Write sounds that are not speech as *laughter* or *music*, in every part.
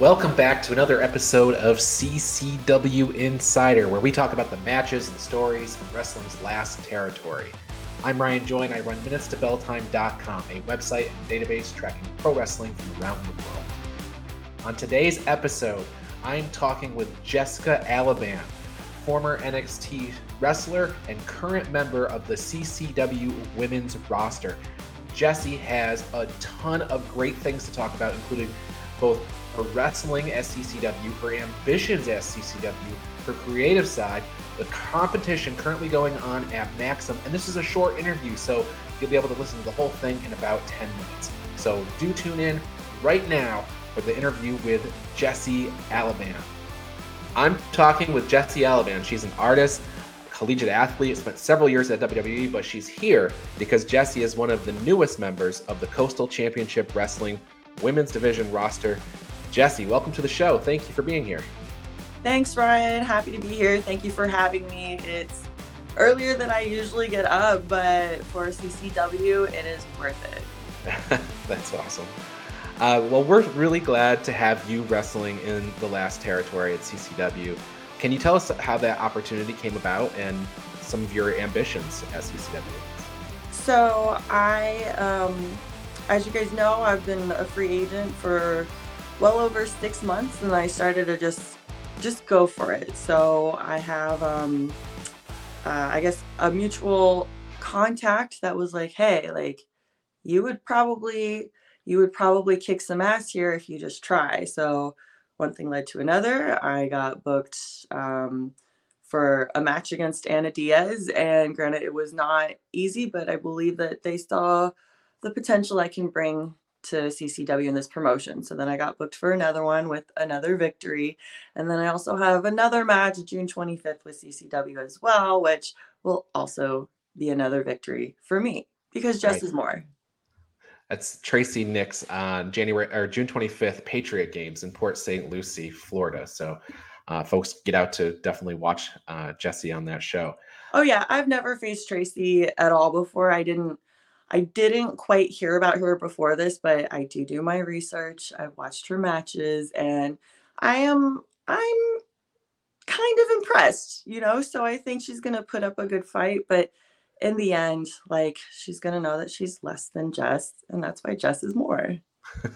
Welcome back to another episode of CCW Insider, where we talk about the matches and stories from wrestling's last territory. I'm Ryan Joy, I run MinutesToBellTime.com, a website and database tracking pro wrestling from around the world. On today's episode, I'm talking with Jessica Elaban, former NXT wrestler and current member of the CCW women's roster. Jessie has a ton of great things to talk about, including both her wrestling SCCW, CCW, her ambitions SCCW, CCW, her creative side, the competition currently going on at Maxim. And this is a short interview, so you'll be able to listen to the whole thing in about 10 minutes. So do tune in right now for the interview with Jesse Elaban. I'm talking with Jesse Elaban. She's an artist, collegiate athlete, spent several years at WWE, but she's here because Jesse is one of the newest members of the Coastal Championship Wrestling Women's Division roster. Jesse, welcome to the show. Thank you for being here. Thanks, Ryan. Happy to be here. Thank you for having me. It's earlier than I usually get up, but for CCW, it is worth it. *laughs* That's awesome. Uh, well, we're really glad to have you wrestling in the last territory at CCW. Can you tell us how that opportunity came about and some of your ambitions at CCW? So, I, um, as you guys know, I've been a free agent for well over six months, and I started to just just go for it. So I have, um, uh, I guess, a mutual contact that was like, "Hey, like, you would probably you would probably kick some ass here if you just try." So one thing led to another. I got booked um, for a match against Anna Diaz, and granted, it was not easy, but I believe that they saw the potential I can bring to CCW in this promotion. So then I got booked for another one with another victory. And then I also have another match June 25th with CCW as well, which will also be another victory for me because just right. is more. That's Tracy Nix on January or June 25th, Patriot Games in Port St. Lucie, Florida. So uh, folks get out to definitely watch uh, Jessie on that show. Oh yeah, I've never faced Tracy at all before. I didn't I didn't quite hear about her before this, but I do do my research. I've watched her matches and I am I'm kind of impressed, you know? So I think she's going to put up a good fight, but in the end, like she's going to know that she's less than Jess and that's why Jess is more.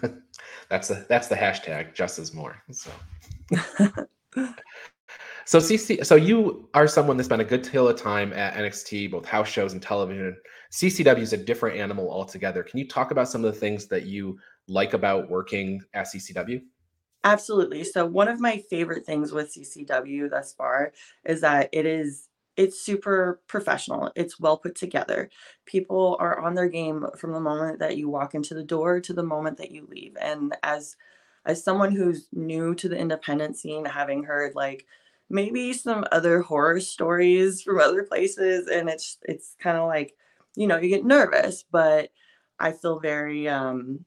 *laughs* that's the that's the hashtag Jess is more. So *laughs* So CC, so you are someone that spent a good deal of time at NXT, both house shows and television. CCW is a different animal altogether. Can you talk about some of the things that you like about working at CCW? Absolutely. So one of my favorite things with CCW thus far is that it is it's super professional. It's well put together. People are on their game from the moment that you walk into the door to the moment that you leave. And as as someone who's new to the independent scene, having heard like maybe some other horror stories from other places and it's it's kind of like you know you get nervous but i feel very um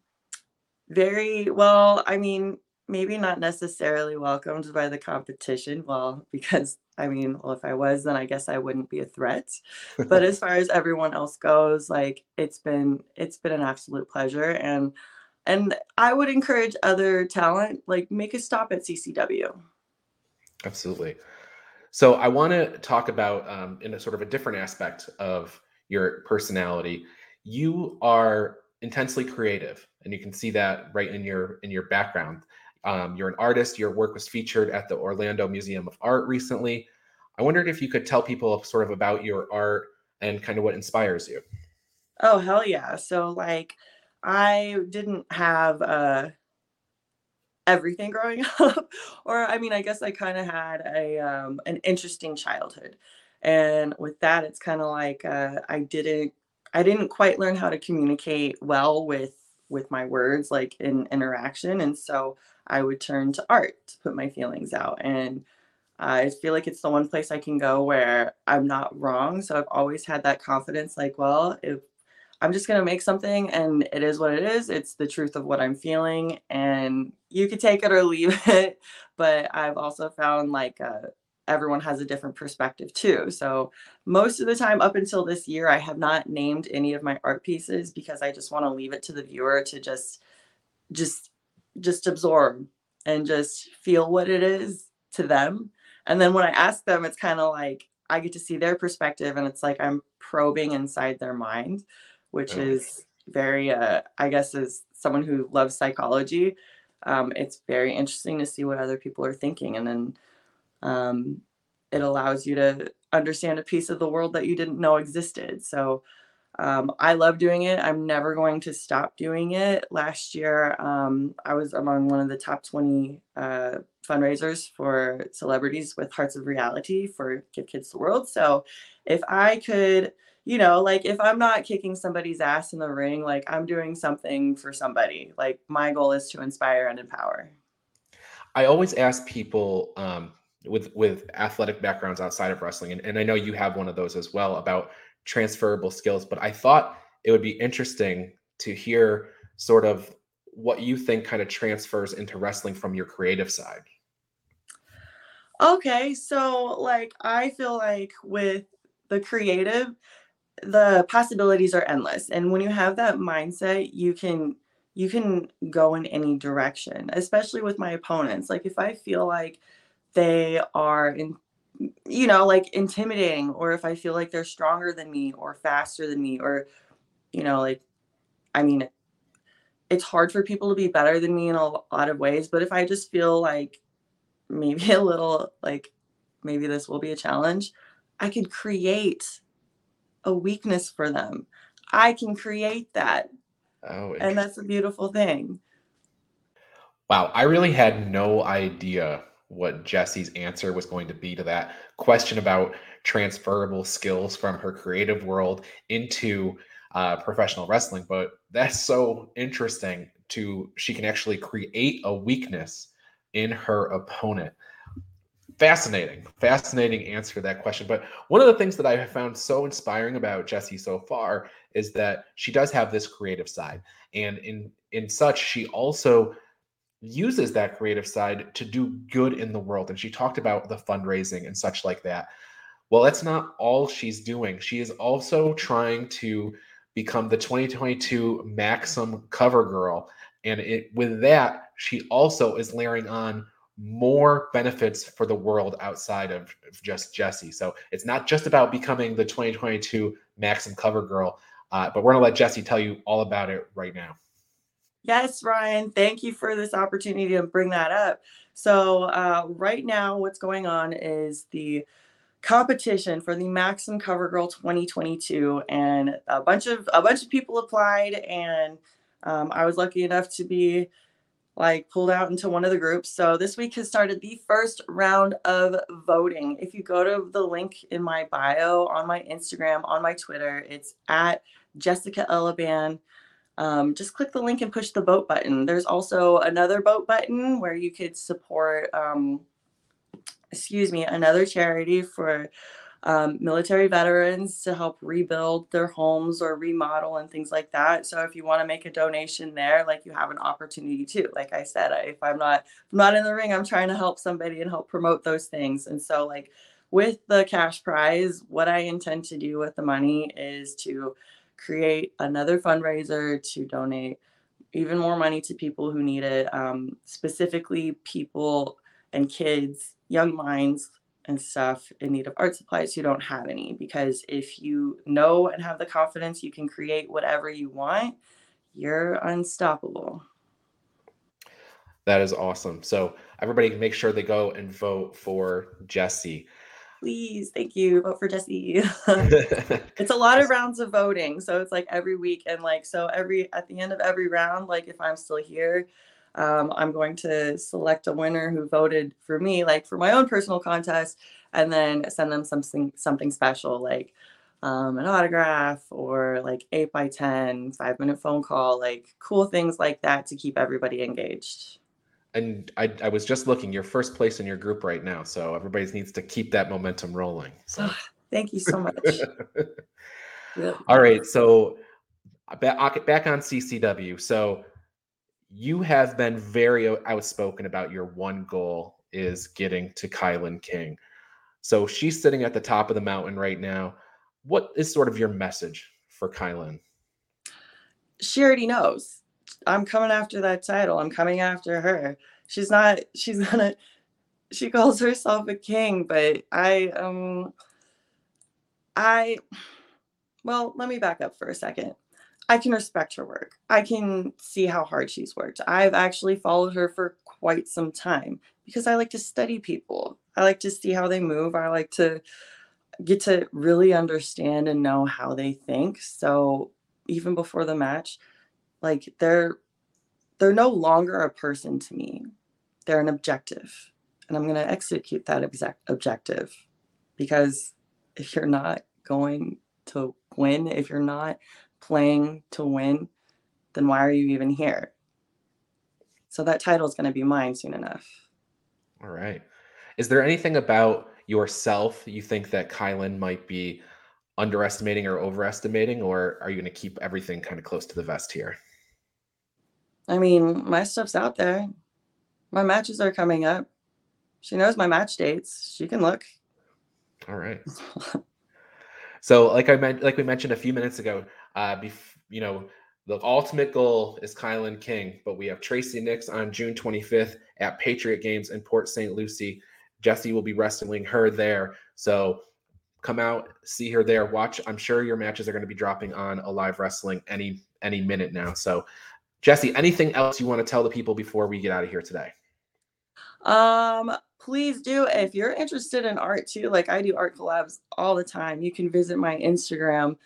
very well i mean maybe not necessarily welcomed by the competition. Well *laughs* because i mean well if i was then i guess i wouldn't be a threat. But *laughs* as far as everyone else goes like it's been it's been an absolute pleasure and and i would encourage other talent like make a stop at ccw Absolutely. So I want to talk about um, in a sort of a different aspect of your personality. You are intensely creative, and you can see that right in your in your background. Um, you're an artist. Your work was featured at the Orlando Museum of Art recently. I wondered if you could tell people sort of about your art and kind of what inspires you. Oh hell yeah! So like, I didn't have a everything growing *laughs* up or i mean i guess i kind of had a um, an interesting childhood and with that it's kind of like uh, i didn't i didn't quite learn how to communicate well with with my words like in interaction and so i would turn to art to put my feelings out and i feel like it's the one place i can go where i'm not wrong so i've always had that confidence like well if I'm just going to make something and it is what it is. It's the truth of what I'm feeling and you could take it or *laughs* leave it. But I've also found like uh, everyone has a different perspective too. So most of the time up until this year, I have not named any of my art pieces because I just want to leave it to the viewer to just, just, just absorb and just feel what it is to them. And then when I ask them, it's kind of like I get to see their perspective and it's like I'm probing inside their mind, which is very uh I guess as someone who loves psychology, um, it's very interesting to see what other people are thinking and then um, it allows you to understand a piece of the world that you didn't know existed. So um, I love doing it. I'm never going to stop doing it. Last year, um, I was among one of the top 20 uh, fundraisers for celebrities with Hearts of Reality for Give Kids the World. So if I could, you know, like if I'm not kicking somebody's ass in the ring, like I'm doing something for somebody. Like my goal is to inspire and empower. I always ask people um, with with athletic backgrounds outside of wrestling, and, and I know you have one of those as well about transferable skills. But I thought it would be interesting to hear sort of what you think kind of transfers into wrestling from your creative side. Okay, so like I feel like with the creative, the possibilities are endless. And when you have that mindset, you can you can go in any direction, especially with my opponents. Like if I feel like they are in you know, like intimidating, or if I feel like they're stronger than me or faster than me, or, you know, like, I mean, it's hard for people to be better than me in a lot of ways. But if I just feel like maybe *laughs* a little, like, maybe this will be a challenge, I could create a weakness for them. I can create that. Oh, and that's a beautiful thing. Wow. I really had no idea what Jesse's answer was going to be to that question about transferable skills from her creative world into uh, professional wrestling. But that's so interesting to she can actually create a weakness in her opponent. Fascinating, fascinating answer to that question. But one of the things that I have found so inspiring about Jessie so far is that she does have this creative side, and in in such she also uses that creative side to do good in the world. And she talked about the fundraising and such like that. Well, that's not all she's doing. She is also trying to become the 2022 Maxim cover girl. And it, with that, she also is layering on more benefits for the world outside of just Jesse. So it's not just about becoming the 2022 Maxim cover girl, uh, but we're going to let Jesse tell you all about it right now. Yes, Ryan, thank you for this opportunity to bring that up. So, uh, right now, what's going on is the competition for the Maxim Cover Girl 2022, and a bunch of a bunch of people applied, and um, I was lucky enough to be like pulled out into one of the groups. So this week has started the first round of voting. If you go to the link in my bio on my Instagram, on my Twitter, it's at Jessica Elaban um, just click the link and push the vote button. There's also another vote button where you could support, um, excuse me, another charity for um, military veterans to help rebuild their homes or remodel and things like that. So if you want to make a donation there, like you have an opportunity too. Like I said, if I'm not I'm not in the ring, I'm trying to help somebody and help promote those things. And so like with the cash prize, what I intend to do with the money is to create another fundraiser to donate even more money to people who need it, um, specifically people and kids, young minds, and stuff in need of art supplies who don't have any. Because if you know and have the confidence you can create whatever you want, you're unstoppable. That is awesome. So everybody can make sure they go and vote for jesse please, thank you, vote for jesse *laughs* *laughs* it's a lot of rounds of voting. So it's like every week. And like, so every, at the end of every round, like if I'm still here, um, I'm going to select a winner who voted for me, like for my own personal contest, and then send them something, something special, like um, an autograph or like eight by 10, five minute phone call, like cool things like that to keep everybody engaged. And I, I was just looking your first place in your group right now so everybody needs to keep that momentum rolling so. Thank you so much. *laughs* All right so back, back on ccw so you have been very outspoken about your one goal is getting to kylan king so she's sitting at the top of the mountain right now what is sort of your message for kylan she already knows I'm coming after that title. I'm coming after her. she's not she's gonna she calls herself a king, but I um I well, let me back up for a second. I can respect her work. I can see how hard she's worked. I've actually followed her for quite some time because I like to study people. I like to see how they move. I like to get to really understand and know how they think. So even before the match, like they're they're no longer a person to me. They're an objective. And I'm going to execute that exact objective because if you're not going to win, if you're not playing to win, then why are you even here? So that title is going to be mine soon enough. All right. Is there anything about yourself you think that Kylan might be underestimating or overestimating, or are you going to keep everything kind of close to the vest here? I mean, my stuff's out there. My matches are coming up. She knows my match dates. She can look. All right. *laughs* so, like I meant, like we mentioned a few minutes ago, uh, bef- you know, the ultimate goal is Kylan King, but we have Tracy Nix on June 25th at Patriot Games in Port St. Lucie. Jesse will be wrestling her there. So come out, see her there. Watch. I'm sure your matches are going to be dropping on Alive Wrestling any any minute now. So, Jesse, anything else you want to tell the people before we get out of here today? Um, please do. If you're interested in art too, like I do art collabs all the time, you can visit my Instagram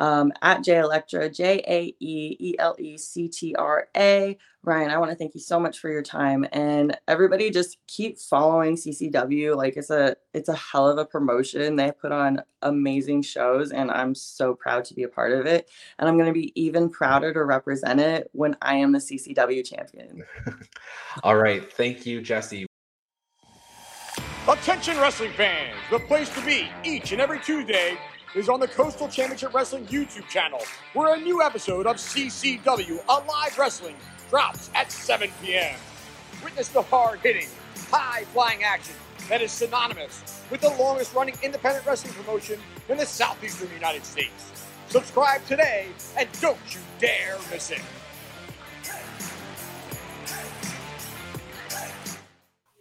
um, at J Electra, J A E E L E C T R A. Ryan, I want to thank you so much for your time and everybody just keep following CCW. Like it's a it's a hell of a promotion. They put on amazing shows and I'm so proud to be a part of it. And I'm going to be even prouder to represent it when I am the CCW champion. *laughs* All right, thank you Jesse. Attention wrestling fans, the place to be each and every Tuesday is on the Coastal Championship Wrestling YouTube channel, where a new episode of CCW Alive Wrestling drops at 7 p.m. Witness the hard hitting, high flying action that is synonymous with the longest running independent wrestling promotion in the southeastern United States. Subscribe today and don't you dare miss it.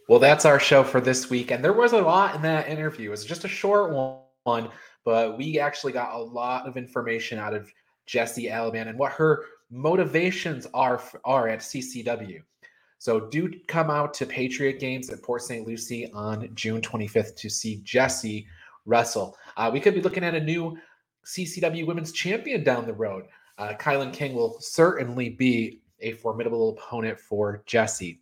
Well, that's our show for this week. And there was a lot in that interview. It was just a short one but we actually got a lot of information out of Jessie Elaban and what her motivations are are at CCW. So do come out to Patriot Games at Port St. Lucie on June 25th to see Jessie wrestle. Uh, we could be looking at a new CCW Women's Champion down the road. Uh, Kylan King will certainly be a formidable opponent for Jessie.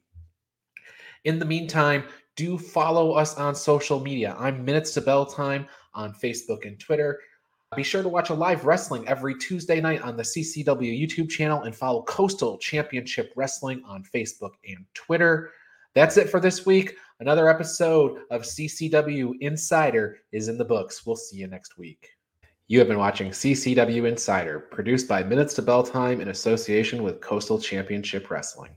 In the meantime, do follow us on social media. I'm Minutes to Bell Time on Facebook and Twitter. Be sure to watch a live Wrestling every Tuesday night on the CCW YouTube channel and follow Coastal Championship Wrestling on Facebook and Twitter. That's it for this week. Another episode of CCW Insider is in the books. We'll see you next week. You have been watching CCW Insider, produced by Minutes to Bell Time in association with Coastal Championship Wrestling.